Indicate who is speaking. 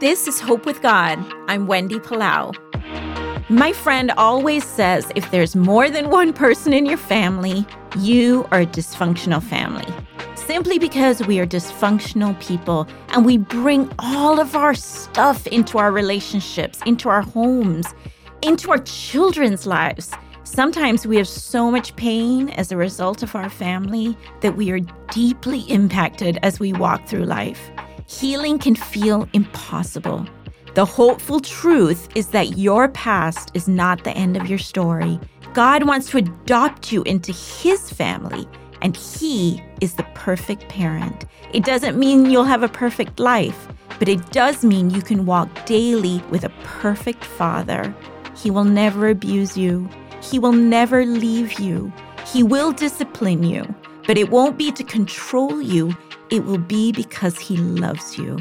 Speaker 1: This is Hope with God. I'm Wendy Palau. My friend always says if there's more than one person in your family, you are a dysfunctional family. Simply because we are dysfunctional people and we bring all of our stuff into our relationships, into our homes, into our children's lives. Sometimes we have so much pain as a result of our family that we are deeply impacted as we walk through life. Healing can feel impossible. The hopeful truth is that your past is not the end of your story. God wants to adopt you into His family, and He is the perfect parent. It doesn't mean you'll have a perfect life, but it does mean you can walk daily with a perfect Father. He will never abuse you. He will never leave you. He will discipline you, but it won't be to control you. It will be because He loves you.